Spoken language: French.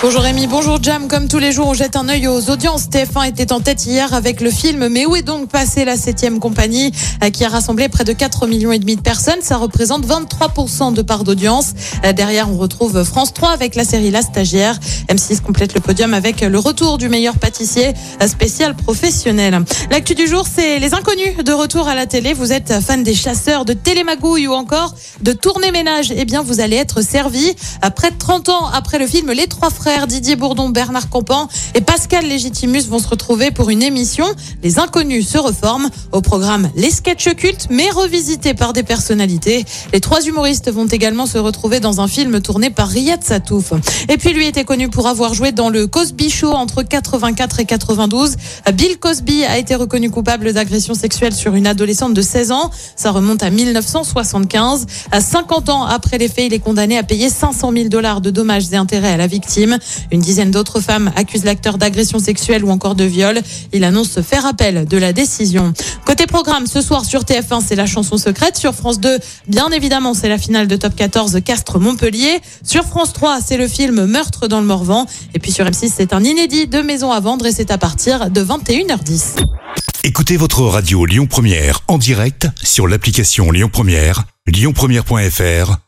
Bonjour Rémi, bonjour Jam. Comme tous les jours, on jette un œil aux audiences. TF1 était en tête hier avec le film Mais où est donc passée la septième compagnie euh, qui a rassemblé près de 4 millions et demi de personnes? Ça représente 23% de part d'audience. Euh, Derrière, on retrouve France 3 avec la série La Stagiaire. M6 complète le podium avec le retour du meilleur pâtissier euh, spécial professionnel. L'actu du jour, c'est les inconnus de retour à la télé. Vous êtes fan des chasseurs, de télémagouilles ou encore de tournée ménage. Eh bien, vous allez être servi près de 30 ans après le film Les Trois Frères Didier Bourdon, Bernard Campan et Pascal Légitimus vont se retrouver pour une émission. Les inconnus se reforment. Au programme, les sketchs cultes, mais revisités par des personnalités. Les trois humoristes vont également se retrouver dans un film tourné par Riyad Satouf. Et puis lui était connu pour avoir joué dans le Cosby Show entre 84 et 92. Bill Cosby a été reconnu coupable d'agression sexuelle sur une adolescente de 16 ans. Ça remonte à 1975. À 50 ans après les faits, il est condamné à payer 500 000 dollars de dommages et intérêts à la victime. Une dizaine d'autres femmes accusent l'acteur d'agression sexuelle ou encore de viol. Il annonce faire appel de la décision. Côté programme, ce soir sur TF1, c'est la chanson secrète. Sur France 2, bien évidemment, c'est la finale de Top 14 Castres-Montpellier. Sur France 3, c'est le film Meurtre dans le Morvan. Et puis sur M6, c'est un inédit de Maison à vendre et c'est à partir de 21h10. Écoutez votre radio Lyon Première en direct sur l'application Lyon Première, lyonpremière.fr